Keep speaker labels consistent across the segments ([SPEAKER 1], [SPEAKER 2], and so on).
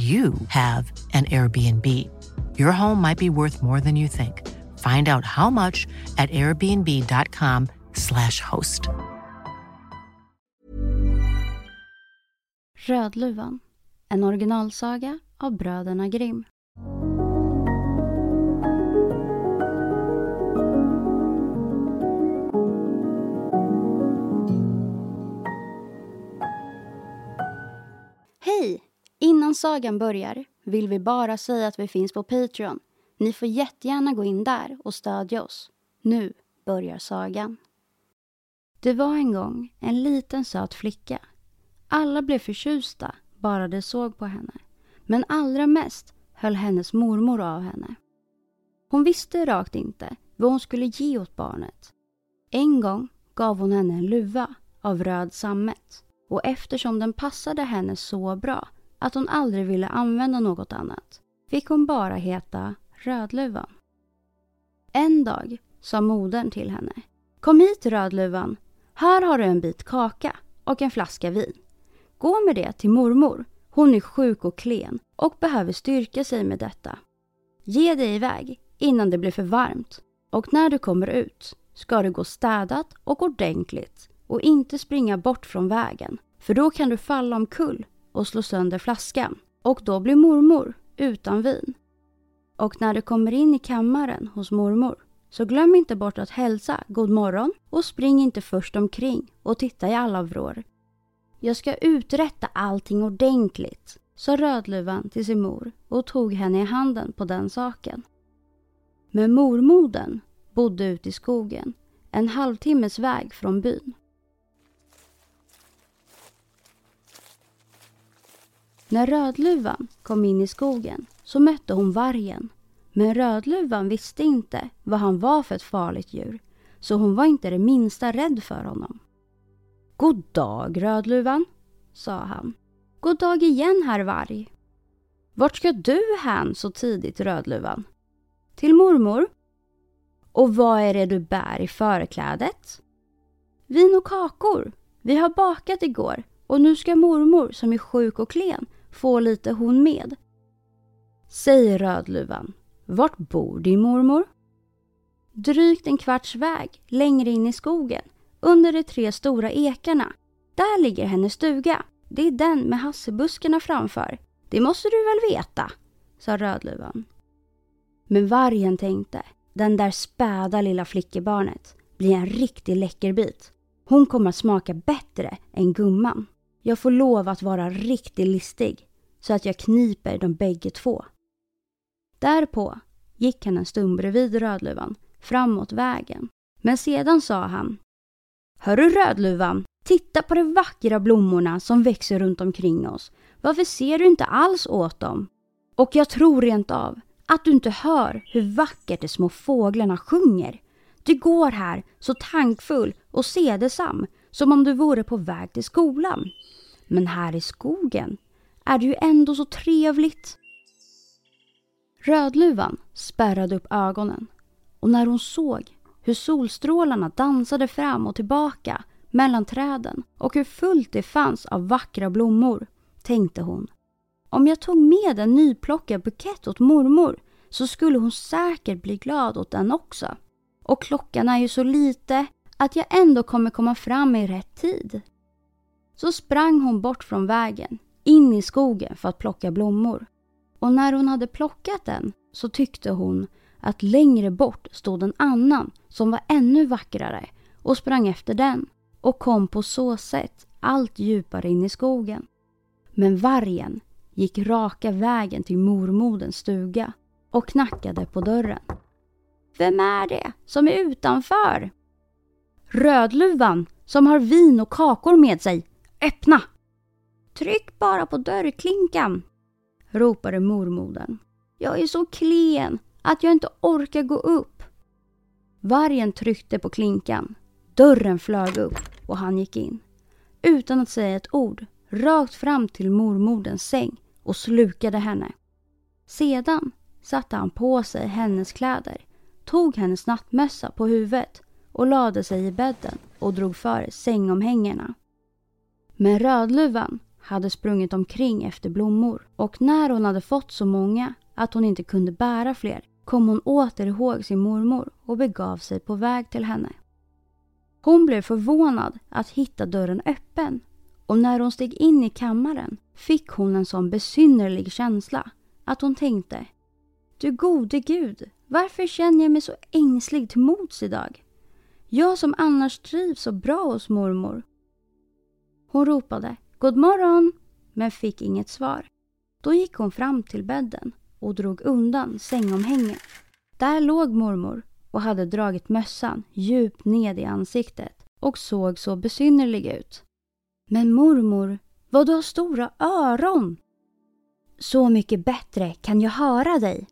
[SPEAKER 1] you have an Airbnb. Your home might be worth more than you think. Find out how much at airbnb.com/slash host.
[SPEAKER 2] Rödluvan, en originalsaga av bröderna Grimm. Innan sagan börjar vill vi bara säga att vi finns på Patreon. Ni får jättegärna gå in där och stödja oss. Nu börjar sagan. Det var en gång en liten söt flicka. Alla blev förtjusta bara de såg på henne. Men allra mest höll hennes mormor av henne. Hon visste rakt inte vad hon skulle ge åt barnet. En gång gav hon henne en luva av röd sammet och eftersom den passade henne så bra att hon aldrig ville använda något annat fick hon bara heta Rödluvan. En dag sa modern till henne Kom hit Rödluvan, här har du en bit kaka och en flaska vin. Gå med det till mormor, hon är sjuk och klen och behöver styrka sig med detta. Ge dig iväg innan det blir för varmt och när du kommer ut ska du gå städat och ordentligt och inte springa bort från vägen för då kan du falla omkull och slå sönder flaskan och då blir mormor utan vin. Och när du kommer in i kammaren hos mormor så glöm inte bort att hälsa god morgon och spring inte först omkring och titta i alla vrår. Jag ska uträtta allting ordentligt, sa Rödluvan till sin mor och tog henne i handen på den saken. Men mormoden bodde ute i skogen, en halvtimmes väg från byn. När Rödluvan kom in i skogen så mötte hon vargen. Men Rödluvan visste inte vad han var för ett farligt djur, så hon var inte det minsta rädd för honom. God dag Rödluvan, sa han. God dag igen, herr varg. Vart ska du hän så tidigt, Rödluvan? Till mormor. Och vad är det du bär i förklädet? Vin och kakor. Vi har bakat igår och nu ska mormor, som är sjuk och klen, få lite hon med. Säg Rödluvan, vart bor din mormor? Drygt en kvarts väg längre in i skogen, under de tre stora ekarna. Där ligger hennes stuga. Det är den med hassebuskarna framför. Det måste du väl veta, sa Rödluvan. Men vargen tänkte, den där späda lilla flickebarnet blir en riktig läckerbit. Hon kommer att smaka bättre än gumman. Jag får lov att vara riktigt listig så att jag kniper de bägge två. Därpå gick han en stund bredvid Rödluvan framåt vägen. Men sedan sa han Hörru Rödluvan, titta på de vackra blommorna som växer runt omkring oss. Varför ser du inte alls åt dem? Och jag tror rent av att du inte hör hur vackert de små fåglarna sjunger. Du går här så tankfull och sedesam som om du vore på väg till skolan. Men här i skogen är det ju ändå så trevligt. Rödluvan spärrade upp ögonen och när hon såg hur solstrålarna dansade fram och tillbaka mellan träden och hur fullt det fanns av vackra blommor tänkte hon. Om jag tog med en nyplockad bukett åt mormor så skulle hon säkert bli glad åt den också. Och klockan är ju så lite att jag ändå kommer komma fram i rätt tid. Så sprang hon bort från vägen, in i skogen för att plocka blommor. Och när hon hade plockat den så tyckte hon att längre bort stod en annan som var ännu vackrare och sprang efter den och kom på så sätt allt djupare in i skogen. Men vargen gick raka vägen till mormodens stuga och knackade på dörren. Vem är det som är utanför? Rödluvan som har vin och kakor med sig. Öppna! Tryck bara på dörrklinkan, ropade mormodern. Jag är så klen att jag inte orkar gå upp. Vargen tryckte på klinkan. Dörren flög upp och han gick in. Utan att säga ett ord, rakt fram till mormoderns säng och slukade henne. Sedan satte han på sig hennes kläder, tog hennes nattmössa på huvudet och lade sig i bädden och drog för sängomhängena. Men Rödluvan hade sprungit omkring efter blommor och när hon hade fått så många att hon inte kunde bära fler kom hon åter ihåg sin mormor och begav sig på väg till henne. Hon blev förvånad att hitta dörren öppen och när hon steg in i kammaren fick hon en sån besynnerlig känsla att hon tänkte Du gode gud, varför känner jag mig så ängslig till mods idag? Jag som annars trivs så bra hos mormor. Hon ropade God morgon men fick inget svar. Då gick hon fram till bädden och drog undan sängomhänget. Där låg mormor och hade dragit mössan djupt ned i ansiktet och såg så besynnerlig ut. Men mormor, vad du har stora öron! Så mycket bättre kan jag höra dig.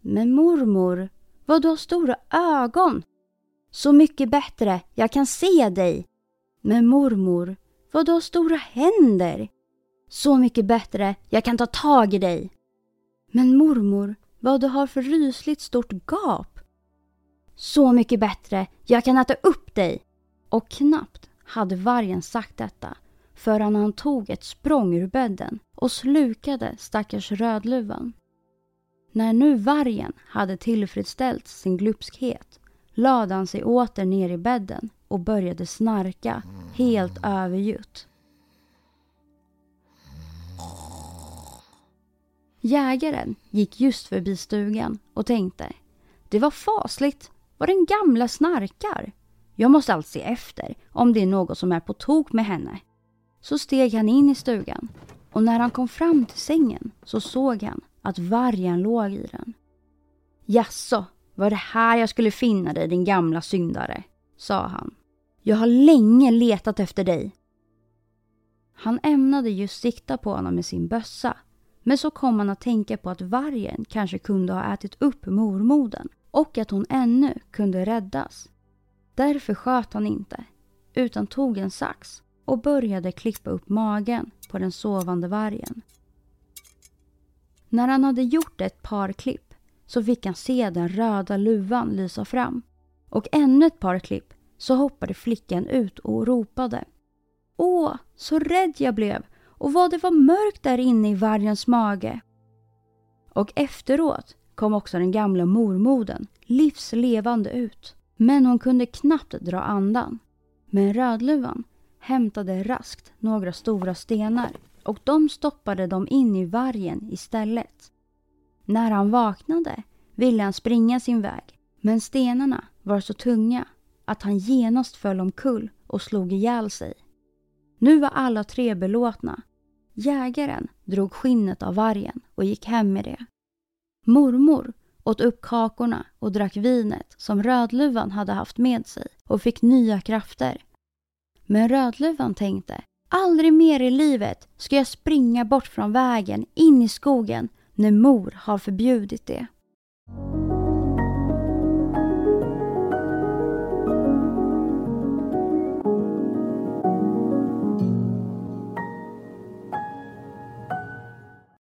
[SPEAKER 2] Men mormor, vad du har stora ögon! Så mycket bättre jag kan se dig. Men mormor, vad du har stora händer! Så mycket bättre jag kan ta tag i dig. Men mormor, vad du har för rysligt stort gap. Så mycket bättre, jag kan äta upp dig. Och knappt hade vargen sagt detta förrän han tog ett språng ur bädden och slukade stackars Rödluvan. När nu vargen hade tillfredsställt sin glupskhet lade han sig åter ner i bädden och började snarka helt övergjutt. Jägaren gick just förbi stugan och tänkte Det var fasligt vad den gamla snarkar. Jag måste allt se efter om det är något som är på tok med henne. Så steg han in i stugan och när han kom fram till sängen så såg han att vargen låg i den. Jaså, var det här jag skulle finna dig din gamla syndare? sa han. Jag har länge letat efter dig. Han ämnade just sikta på honom med sin bössa men så kom han att tänka på att vargen kanske kunde ha ätit upp mormoden och att hon ännu kunde räddas. Därför sköt han inte, utan tog en sax och började klippa upp magen på den sovande vargen. När han hade gjort ett par klipp så fick han se den röda luvan lysa fram. Och ännu ett par klipp så hoppade flickan ut och ropade. Åh, så rädd jag blev och vad det var mörkt där inne i vargens mage. Och efteråt kom också den gamla mormoden livslevande ut. Men hon kunde knappt dra andan. Men Rödluvan hämtade raskt några stora stenar och de stoppade de in i vargen istället. När han vaknade ville han springa sin väg men stenarna var så tunga att han genast föll omkull och slog ihjäl sig. Nu var alla tre belåtna. Jägaren drog skinnet av vargen och gick hem med det. Mormor åt upp kakorna och drack vinet som Rödluvan hade haft med sig och fick nya krafter. Men Rödluvan tänkte, aldrig mer i livet ska jag springa bort från vägen in i skogen när mor har förbjudit det.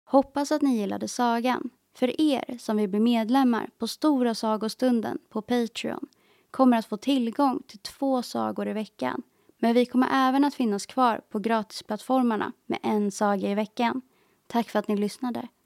[SPEAKER 2] Hoppas att ni gillade sagan. För er som vill bli medlemmar på Stora sagostunden på Patreon kommer att få tillgång till två sagor i veckan. Men vi kommer även att finnas kvar på gratisplattformarna med en saga i veckan. Tack för att ni lyssnade.